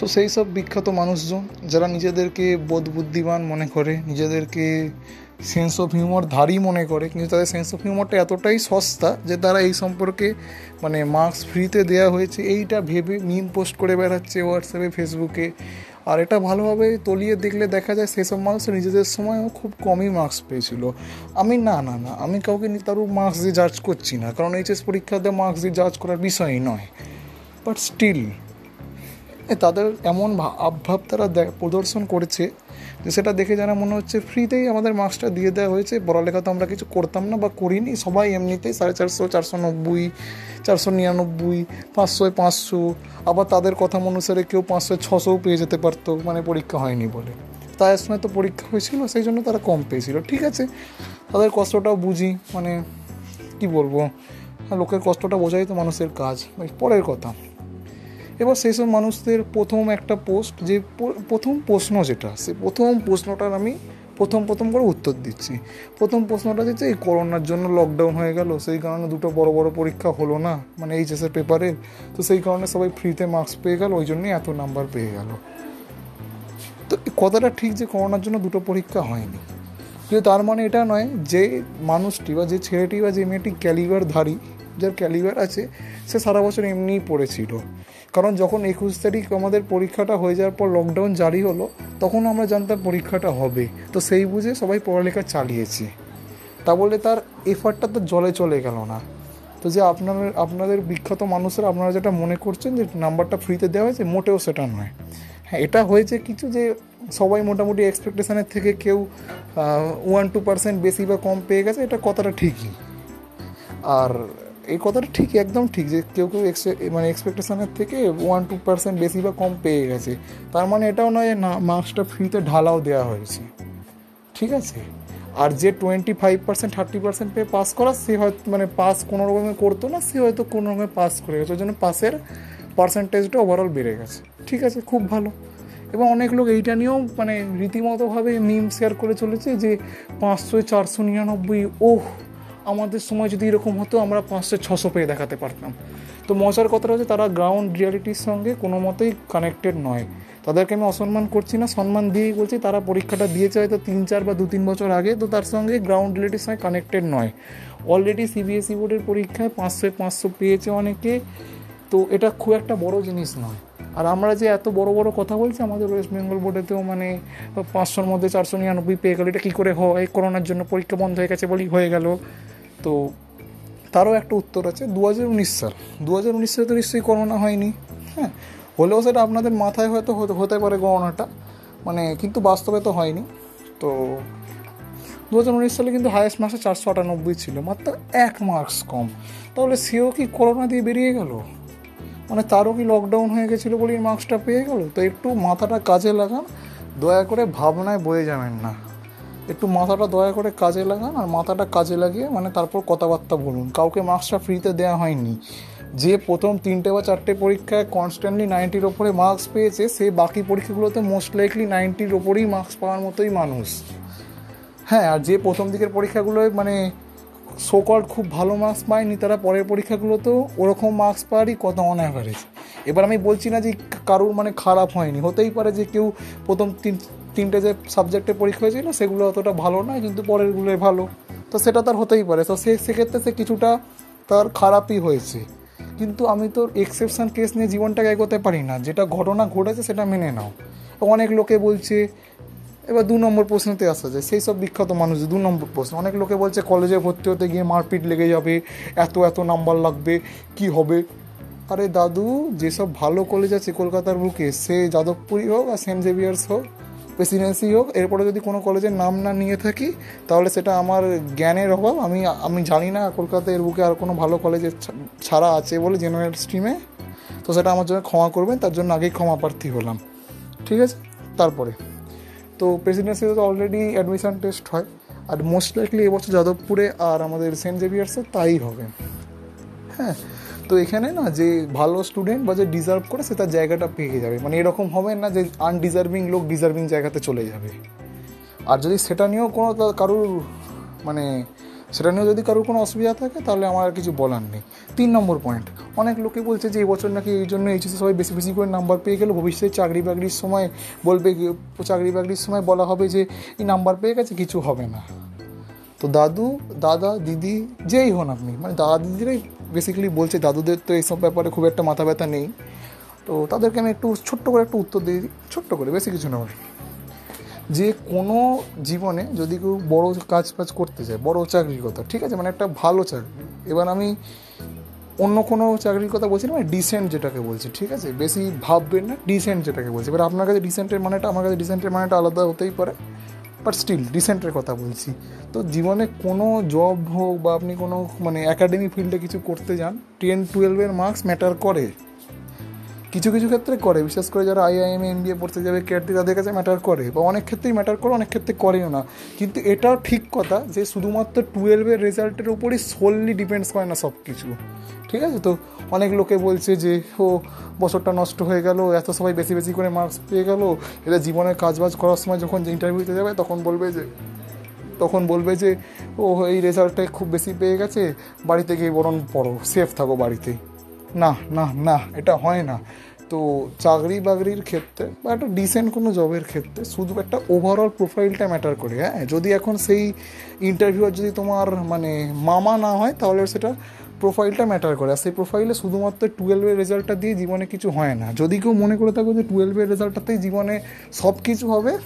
So সেই সব বিখ্যাত মানুষজন, যারা নিজেদেরকে বোধ বুদ্ধিমান মনে করে, নিজেদেরকে সেন্স অফ হিউমার ধারী মনে করে, কিন্তু তাদের সেন্স অফ হিউমারটা এতটাই সস্তা যে তারা এই সম্পর্কে মানে মার্কস ফ্রিতে দেওয়া হয়েছে। এইটা ভেবে মিম পোস্ট করে বেড়াচ্ছে হোয়াটসঅ্যাপে ফেসবুকে আর এটা ভালোভাবে তলিয়ে দেখলে দেখা যায় সেসব মানুষ নিজেদের সময়ও খুব কমই মার্কস পেয়েছিল। আমি না না না, আমি কাউকে তারও মার্কস দিয়ে জাজ করছি না। কারণ এইচএস পরীক্ষাতে মার্কস দিয়ে জাজ করার বিষয়ই নয়। বাট স্টিল তাদের এমন আবভাব তারা প্রদর্শন করেছে যে সেটা দেখে যেন মনে হচ্ছে ফ্রিতেই আমাদের মার্কসটা দিয়ে দেওয়া হয়েছে। পড়ালেখা তো আমরা কিছু করতাম না বা করিনি। সবাই এমনিতেই সাড়ে চারশো চারশো নব্বই, চারশো নিরানব্বই পাঁচশোয় পাঁচশো। আবার তাদের কথা অনুসারে কেউ পাঁচশো, ছশোও পেয়ে যেতে পারতো। মানে পরীক্ষা হয়নি বলে। তাই সময় তো পরীক্ষা হয়েছিল, সেই জন্য তারা কম পেয়েছিল। ঠিক আছে, তাদের কষ্টটাও বুঝি। মানে কি বলব? লোকের কষ্টটা বোঝাই তো মানুষের কাজ। পরের কথা। এবার সেই সব মানুষদের প্রথম একটা পোস্ট, যে প্রথম প্রশ্ন যেটা, সে প্রথম প্রশ্নটার আমি প্রথম প্রথম করে উত্তর দিচ্ছি। প্রথম প্রশ্নটা দিচ্ছে এই করোনার জন্য লকডাউন হয়ে গেল, সেই কারণে দুটো বড় বড় পরীক্ষা হলো না মানে এইচএসের পেপারের তো সেই কারণে সবাই ফ্রিতে মার্কস পেয়ে গেল, ওই জন্যই এত নাম্বার পেয়ে গেল। তো কথাটা ঠিক যে করোনার জন্য দুটো পরীক্ষা হয়নি। কিন্তু তার মানে এটা নয় যে মানুষটি বা যে ছেলেটি বা যে মেয়েটি ক্যালিভারধারী যার ক্যালিভার আছে, সে সারা বছর এমনিই পড়েছিল কারণ যখন একুশ তারিখ আমাদের পরীক্ষাটা হয়ে যাওয়ার পর লকডাউন জারি হলো তখন আমরা জানতাম পরীক্ষাটা হবে। তো সেই বুঝে সবাই পড়ালেখা চালিয়েছে। তা বলে তার এফার্টটা তো জলে চলে গেল না। তো যে আপনার, আপনাদের বিখ্যাত মানুষেরা, আপনারা যেটা মনে করছেন যে নাম্বারটা ফ্রিতে দেওয়া হয়েছে, মোটেও সেটা নয়। হ্যাঁ এটা হয়েছে কিছু যে সবাই মোটামুটি এক্সপেকটেশনের থেকে কেউ ওয়ান টু পার্সেন্ট বেশি বা কম পেয়ে গেছে, এটা কথাটা ঠিকই। আর এই কথাটা ঠিকই, একদম ঠিক যে কেউ কেউ মানে এক্সপেকটেশনের থেকে ওয়ান টু পার্সেন্ট বেশি বা কম পেয়ে গেছে। তার মানে এটাও নয় যে না মার্কসটা ফ্রিতে ঢালাও দেওয়া হয়েছে। ঠিক আছে? আর যে twenty five percent thirty percent পেয়ে পাস করা, সে হয়তো মানে পাস কোনো রকমে করতো না, সে হয়তো কোনো রকমে পাস করে গেছে। ওই জন্য পাসের পার্সেন্টেজটা ওভারঅল বেড়ে গেছে। ঠিক আছে? খুব ভালো। এবং অনেক লোক এইটা নিয়েও মানে রীতিমতোভাবে মিম শেয়ার করে চলেছে যে পাঁচশো, চারশো নিরানব্বই, ওহ! আমাদের সময় যদি এরকম হতো, আমরা পাঁচশো, ছশো পেয়ে দেখাতে পারতাম। তো মজার কথাটা হচ্ছে, তারা গ্রাউন্ড রিয়ালিটির সঙ্গে কোনো মতেই কানেক্টেড নয়। তাদেরকে আমি অসম্মান করছি না, সম্মান দিয়েই বলছি, তারা পরীক্ষাটা দিয়েছে হয়তো তিন, চার বা দু তিন বছর আগে, তো তার সঙ্গে গ্রাউন্ড রিয়ালিটির সঙ্গে কানেক্টেড নয়। অলরেডি সিবিএসই বোর্ডের পরীক্ষায় পাঁচশো পাঁচশো পেয়েছে অনেকে, তো এটা খুব একটা বড় জিনিস নয়। আর আমরা যে এত বড় বড় কথা বলছি, আমাদের ওয়েস্ট বেঙ্গল বোর্ডেতেও মানে পাঁচশোর মধ্যে চারশো নিরানব্বই পেয়ে গেলো, এটা কী করে হয়? করোনার জন্য পরীক্ষা বন্ধ হয়ে গেছে বলেই হয়ে গেল। তো তারও একটা উত্তর আছে দু হাজার উনিশ সাল। দু হাজার উনিশ সালে তো নিশ্চয়ই করোনা হয়নি হ্যাঁ? হলেও সেটা আপনাদের মাথায় হয়তো হতে পারে করোনাটা মানে কিন্তু বাস্তবে তো হয়নি। তো দু হাজার উনিশ সালে কিন্তু হায়েস্ট মার্কসে চারশো আটানব্বই ছিল, মাত্র এক মার্কস কম। তাহলে সেও কি করোনা দিয়ে বেরিয়ে গেল? মানে তারও কি লকডাউন হয়ে গেছিল বলেই মার্কসটা পেয়ে গেল? তো একটু মাথাটা কাজে লাগান, দয়া করে ভাবনায় বয়ে যাবেন না। একটু মাথাটা দয়া করে কাজে লাগান আর মাথাটা কাজে লাগিয়ে মানে তারপর কথাবার্তা বলুন। কাউকে মার্কসটা ফ্রিতে দেওয়া হয়নি। যে প্রথম তিনটে বা চারটে পরীক্ষায় কনস্ট্যান্টলি নাইনটির ওপরে মার্কস পেয়েছে, সে বাকি পরীক্ষাগুলোতে মোস্ট লাইকলি নাইনটির ওপরেই মার্কস পাওয়ার মতোই মানুষ। হ্যাঁ আর যে প্রথম দিকের পরীক্ষাগুলোয় মানে সোকল খুব ভালো মার্কস পায়নি, তারা পরের পরীক্ষাগুলোতেও ওরকম মার্কস পাওয়ারই কত অন অ্যাভারেজ এবার আমি বলছি না যে কারোর মানে খারাপ হয়নি। হতেই পারে যে কেউ প্রথম তিন তিনটে যে সাবজেক্টে পরীক্ষা হয়েছিল, সেগুলো অতটা ভালো নয়, কিন্তু পরেরগুলোই ভালো। তো সেটা তার হতেই পারে। তো সে সেক্ষেত্রে সে কিছুটা তার খারাপই হয়েছে। কিন্তু আমি তো এক্সেপশন কেস নিয়ে জীবনটাকে এগোতে পারি না। যেটা ঘটনা ঘটেছে, সেটা মেনে নাও। অনেক লোকে বলছে, এবার দু নম্বর প্রশ্নতে আসা যায়। সেই সব বিখ্যাত মানুষ, দু নম্বর প্রশ্ন। অনেক লোকে বলছে কলেজে ভর্তি হতে গিয়ে মারপিট লেগে যাবে, এত এত নাম্বার লাগবে, কি হবে? আরে দাদু, যেসব ভালো কলেজ আছে, কলকাতার বুকে, সে যাদবপুরই হোক আর সেন্ট জেভিয়ার্স হোক প্রেসিডেন্সি হোক, এরপরে যদি কোনো কলেজের নাম না নিয়ে থাকি, তাহলে সেটা আমার জ্ঞানের অভাব। আমি আমি জানি না কলকাতায় এর বুকে আর কোনো ভালো কলেজের ছাড়া আছে বলে জেনারেল স্ট্রিমে তো সেটা আমার জন্য ক্ষমা করবেন, তার জন্য আগেই ক্ষমা প্রার্থী হলাম। ঠিক আছে? তারপরে। তো প্রেসিডেন্সিতে তো অলরেডি অ্যাডমিশন টেস্ট হয়, আর মোস্ট লাইকলি এবছর যাদবপুরে আর আমাদের সেন্ট জেভিয়ার্সে তাই হবে। হ্যাঁ? তো এখানে না যে ভালো স্টুডেন্ট বা যে ডিজার্ভ করে সে তার জায়গাটা পেয়ে যাবে। মানে এরকম হবে না যে আনডিজার্ভিং লোক ডিজার্ভিং জায়গাতে চলে যাবে। আর যদি সেটা নিয়েও কোনো কারুর মানে সেটা নিয়েও যদি কারোর কোনো অসুবিধা থাকে, তাহলে আমার আর কিছু বলার নেই। তিন নম্বর পয়েন্ট অনেক লোকে বলছে যে এবছর নাকি এই জন্য এইচএসে সবাই বেশি বেশি করে নাম্বার পেয়ে গেল। ভবিষ্যতে চাকরি বাকরির সময় বলবে চাকরি বাকরির সময় বলা হবে যে, এই নাম্বার পেয়ে গেছে, কিছু হবে না। তো দাদু, দাদা, দিদি, যেই হন আপনি মানে দাদা, দিদিরাই বেসিক্যালি বলছে, দাদুদের তো এইসব ব্যাপারে খুব একটা মাথা ব্যথা নেই। তো তাদেরকে আমি একটু ছোট্ট করে একটু উত্তর দিই, ছোট্ট করে বেশি কিছু নয় যে কোনো জীবনে যদি কেউ বড়ো কাজ ফাজ করতে চায় বড়ো চাকরির কথা, ঠিক আছে মানে একটা ভালো চাকরি, এবার আমি অন্য কোনো চাকরির কথা বলছি না মানে ডিসেন্ট যেটাকে বলছি, ঠিক আছে, বেশি ভাববেন না ডিসেন্ট যেটাকে বলছি, এবার আপনার কাছে ডিসেন্টের মানেটা, আমার কাছে ডিসেন্টের মানেটা আলাদা হতেই পারে। বাট স্টিল রিসেন্টের কথা বলছি। তো জীবনে কোনো জব হোক বা আপনি কোনো মানে অ্যাকাডেমি ফিল্ডে কিছু করতে যান টেন টুয়েলভের মার্কস ম্যাটার করে। কিছু কিছু ক্ষেত্রে করে, বিশেষ করে যারা আইআইএম এম বিএ পড়তে যাবে কেয়ারটি তাদের কাছে ম্যাটার করে বা অনেক ক্ষেত্রেই ম্যাটার করে, অনেক ক্ষেত্রে করেও না। কিন্তু এটাও ঠিক কথা যে শুধুমাত্র টুয়েলভের রেজাল্টের উপরই সোললি ডিপেন্ডস করে না সব কিছু ঠিক আছে? তো অনেক লোকে বলছে যে, ও, বছরটা নষ্ট হয়ে গেল, এত সবাই বেশি বেশি করে মার্কস পেয়ে গেল। এরা জীবনের কাজবাজ করার সময় যখন যে ইন্টারভিউতে যাবে, তখন বলবে যে, তখন বলবে যে, ও, এই রেজাল্টটা খুব বেশি পেয়ে গেছে, বাড়িতে গিয়ে বরং পড়ো সেফ থাকো বাড়িতে না না না, এটা হয় না। তো চাকরি বাকরির ক্ষেত্রে বা একটা ডিসেন্ট কোনো জবের ক্ষেত্রে শুধু একটা ওভারঅল প্রোফাইলটা ম্যাটার করে হ্যাঁ? যদি এখন সেই ইন্টারভিউয়ার যদি তোমার মানে মামা না হয়, তাহলে সেটা প্রোফাইলটা ম্যাটার করে। আর সেই প্রোফাইলে শুধুমাত্র টুয়েলভের রেজাল্টটা দিয়ে জীবনে কিছু হয় না। যদি কেউ মনে করে থাকো যে টুয়েলভের রেজাল্টটাতেই জীবনে সব কিছু হবে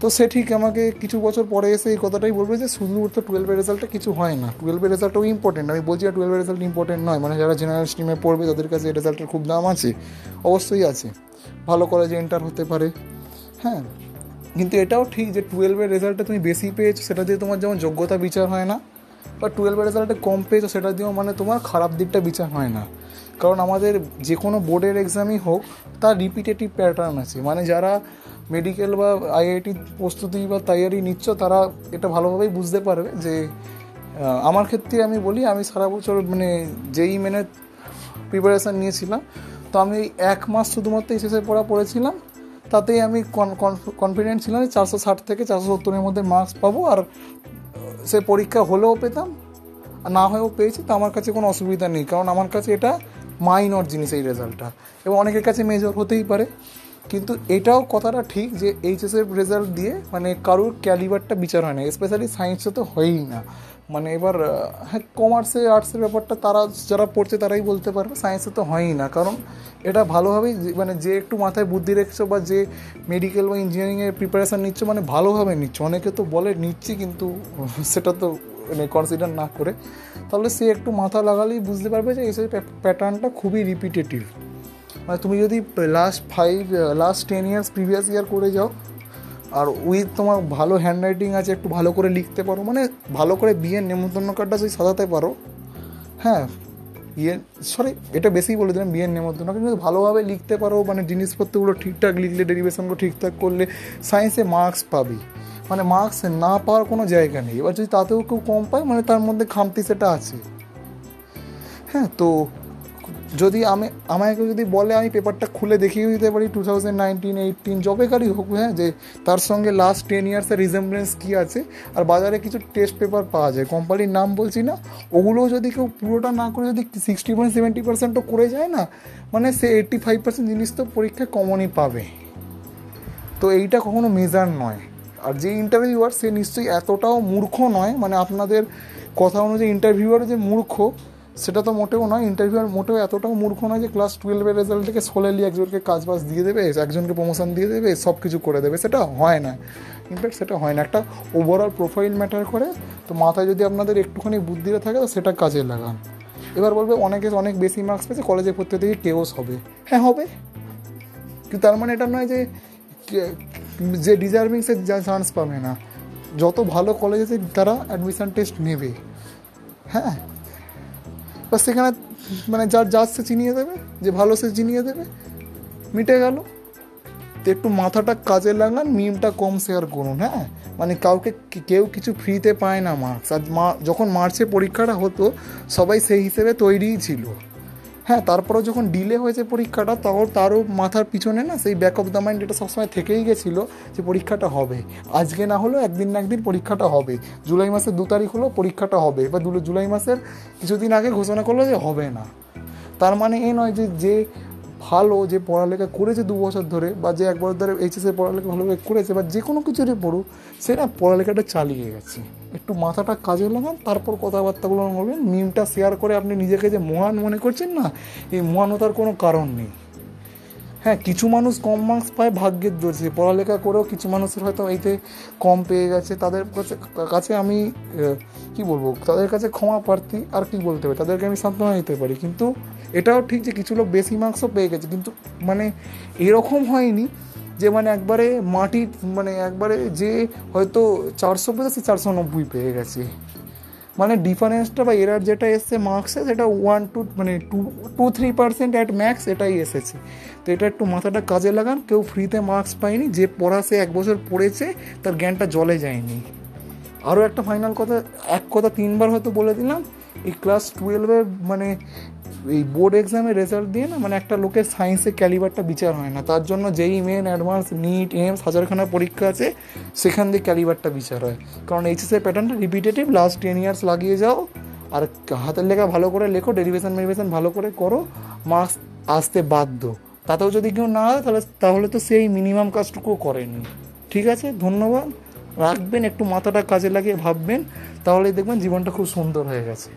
তো সে ঠিক আমাকে কিছু বছর পরে এসে এই কথাটাই বলবে যে শুধুমাত্র টুয়েলভের রেজাল্টটা কিছু হয় না। টুয়েলভের রেজাল্টও ইম্পর্টেন্ট আমি বলছি টুয়েলভের রেজাল্ট ইম্পর্টেন্ট নয়। মানে যারা জেনারেল স্ট্রিমে পড়বে, তাদের কাছে রেজাল্টের খুব দাম আছে। অবশ্যই আছে। ভালো কলেজে এন্টার হতে পারে। হ্যাঁ। কিন্তু এটাও ঠিক যে টুয়েলভের রেজাল্টটা তুমি বেশি পেয়েছ, সেটা দিয়ে তোমার যেমন যোগ্যতা বিচার হয় না, বা টুয়েলভের রেজাল্টে কম পেয়েছ, সেটা দিয়েও মানে তোমার খারাপ দিকটা বিচার হয় না। কারণ আমাদের যে কোনো বোর্ডের এক্সামই হোক, তার রিপিটেটিভ প্যাটার্ন আছে। মানে যারা মেডিকেল বা আইআইটি প্রস্তুতি বা তৈরি নিচ্ছ, তারা এটা ভালোভাবেই বুঝতে পারবে যে আমার ক্ষেত্রে আমি বলি, আমি সারা বছর মানে যেই মেনে প্রিপারেশান নিয়েছিলাম, তো আমি এক মাস শুধুমাত্র এসএসএ পড়া পড়েছিলাম, তাতেই আমি কনফিডেন্ট ছিলাম যে চারশো ষাট থেকে চারশো সত্তরের মধ্যে মার্কস পাবো, আর সে পরীক্ষা হলেও পেতাম, আর না হয়েও পেয়েছি, তো আমার কাছে কোনো অসুবিধা নেই, কারণ আমার কাছে এটা মাইনর জিনিস এই রেজাল্টটা এবং অনেকের কাছে মেজর হতেই পারে। কিন্তু এটাও কথাটা ঠিক যে এইচএসের রেজাল্ট দিয়ে মানে কারোর ক্যালিবারটা বিচার হয় না স্পেশালি সায়েন্সে তো হয়ই না। মানে এবার হ্যাঁ কমার্সে আর্টসের ব্যাপারটা তারা যারা পড়ছে তারাই বলতে পারবে সায়েন্সে তো হয়ই না। কারণ এটা ভালোভাবেই মানে যে একটু মাথায় বুদ্ধি রেখেছো বা যে মেডিকেল বা ইঞ্জিনিয়ারিংয়ের প্রিপারেশান নিচ্ছ মানে ভালোভাবে নিচ্ছ। অনেকে তো বলে নিচ্ছি, কিন্তু সেটা তো মানে কনসিডার না করে। তাহলে সে একটু মাথা লাগালেই বুঝতে পারবে যে এই প্যাটার্নটা খুবই রিপিটেটিভ মানে তুমি যদি last five last ten years previous year করে যাও, আর উইথ তোমার ভালো হ্যান্ড রাইটিং আছে, একটু ভালো করে লিখতে পারো মানে ভালো করে বিয়ের নেমন্তন্ন কার্ডটা যদি সাজাতে পারো হ্যাঁ বিয়ে সরি এটা বেশি বলে দিলাম, বিয়ের নেমন্তন্ন কিন্তু ভালোভাবে লিখতে পারো মানে জিনিসপত্রগুলো ঠিকঠাক লিখলে ডেরিভেশনগুলো ঠিকঠাক করলে সায়েন্সে মার্কস পাবি। মানে মার্কস না পাওয়ার কোনো জায়গা নেই। এবার যদি তাতেও কেউ কম পায় মানে তার মধ্যে খামতি সেটা আছে। হ্যাঁ তো যদি আমি আমাকে যদি বলে আমি পেপারটা খুলে দেখিয়ে দিতে পারি টু থাউজেন্ড নাইনটিন এইটিন জবেকারই হোক হ্যাঁ যে তার সঙ্গে লাস্ট টেন ইয়ার্সের রিজেম্বলেন্স কী আছে, আর বাজারে কিছু টেস্ট পেপার পাওয়া যায়। কোম্পানির নাম বলছি না ওগুলোও যদি কেউ পুরোটা না করে, যদি সিক্সটি পার্সেন্ট সেভেন্টি পার্সেন্টও করে যায় না মানে সে এইট্টি ফাইভ পার্সেন্ট জিনিস তো পরীক্ষায় কমনই পাবে। তো এইটা কখনো মেজার নয়। আর যে ইন্টারভিউয়ার সে নিশ্চয়ই এতটাও মূর্খ নয় মানে আপনাদের কথা অনুযায়ী ইন্টারভিউয়ার যে মূর্খ সেটা তো মোটেও নয় ইন্টারভিউয়ার মোটেও এতটাও মূর্খ নয় যে ক্লাস টুয়েলভের রেজাল্ট থেকে সোলেলি একজনকে কাজ বাজ দিয়ে দেবে, একজনকে প্রমোশন দিয়ে দেবে সব কিছু করে দেবে, সেটা হয় না। ইনফ্যাক্ট সেটা হয় না। একটা ওভারঅল প্রোফাইল ম্যাটার করে, তো মাথায় যদি আপনাদের একটুখানি বুদ্ধিটা থাকে, তো সেটা কাজে লাগান। এবার বলবে, অনেকে অনেক বেশি মার্কস পেয়েছে কলেজে পড়তে থেকে কেওস হবে। হ্যাঁ হবে। কিন্তু তার মানে এটা নয় যে যে ডিজার্ভিং সে চান্স পাবে না। যত ভালো কলেজে তারা অ্যাডমিশান টেস্ট নেবে। হ্যাঁ? বা সেখানে মানে যার যার সে চিনিয়ে দেবে, যে ভালো সে চিনিয়ে দেবে। মিটে গেল। তো একটু মাথাটা কাজে লাগান মিমটা কম শেয়ার করুন হ্যাঁ? মানে কাউকে কেউ কিছু ফ্রিতে পায় না মার্কস আর মা, যখন মার্চে পরীক্ষাটা হতো, সবাই সেই হিসেবে তৈরিই ছিল। হ্যাঁ তারপরেও যখন ডিলে হয়েছে পরীক্ষাটা, তখন তারও মাথার পিছনে না সেই ব্যাক অফ দ্য মাইন্ড এটা সবসময় থেকেই গেছিল যে পরীক্ষাটা হবে। আজকে না হলেও একদিন না একদিন পরীক্ষাটা হবে। জুলাই মাসের দু তারিখ হলো পরীক্ষাটা হবে। বা জুলাই মাসের কিছুদিন আগে ঘোষণা করল যে হবে না। তার মানে এ নয় যে যে ভালো যে পড়ালেখা করেছে দু বছর ধরে বা যে এক বছর ধরে এইচএসের পড়ালেখা ভালোভাবে করেছে বা যে কোনো কিছুরই পড়ুক, সে না পড়ালেখাটা চালিয়ে গেছে। একটু মাথাটা কাজে লাগান, তারপর কথাবার্তাগুলো বলবেন মিমটা শেয়ার করে আপনি নিজেকে যে মহান মনে করছেন না, এই মহানতার কোনো কারণ নেই। হ্যাঁ কিছু মানুষ কম মার্কস পায়, ভাগ্যের দোষে পড়ালেখা করেও কিছু মানুষের হয়তো এইতে কম পেয়ে গেছে। তাদের কাছে কাছে আমি কি বলব? তাদের কাছে ক্ষমা প্রার্থী আর কি বলতে হবে তাদেরকে আমি সান্ত্বনা দিতে পারি। কিন্তু এটাও ঠিক যে কিছু লোক বেশি মার্কসও পেয়ে গেছে। কিন্তু মানে এরকম হয়নি যে মানে একবারে মাটি মানে একবারে যে হয়তো চারশো পেয়েছে সে চারশো নব্বই পেয়ে গেছে। মানে ডিফারেন্সটা বা এরার যেটা এসছে মার্কসে সেটা ওয়ান টু মানে two two three percent at max এটাই এসেছে। তো এটা একটু মাথাটা কাজে লাগান, কেউ ফ্রিতে মার্কস পায়নি, যে পড়া সে এক বছর পড়েছে, তার জ্ঞানটা জলে যায়নি। আরও একটা ফাইনাল কথা, এক কথা তিনবার হয়তো বলে দিলাম, এই ক্লাস টুয়েলভে মানে এই বোর্ড এক্সামের রেজাল্ট দিয়ে না মানে একটা লোকের সায়েন্সের ক্যালিবারটা বিচার হয় না। তার জন্য যেই মেন অ্যাডভান্স নিট এমস হাজারখানা পরীক্ষা আছে, সেখান দিয়ে ক্যালিবারটা বিচার হয়। কারণ এইচএসের প্যাটার্নটা রিপিটেটিভ লাস্ট টেন ইয়ার্স লাগিয়ে যাও, আর হাতের লেখা ভালো করে লেখো ডেরিভেশন মেরিভেশন ভালো করে করো মার্কস আসতে বাধ্য। তাতেও যদি কেউ না হয়, তাহলে তাহলে তো সেই মিনিমাম কাজটুকু করেনি। ঠিক আছে? ধন্যবাদ। রাখবেন, একটু মাথাটা কাজে লাগিয়ে ভাববেন, তাহলেই দেখবেন জীবনটা খুব সুন্দর হয়ে গেছে।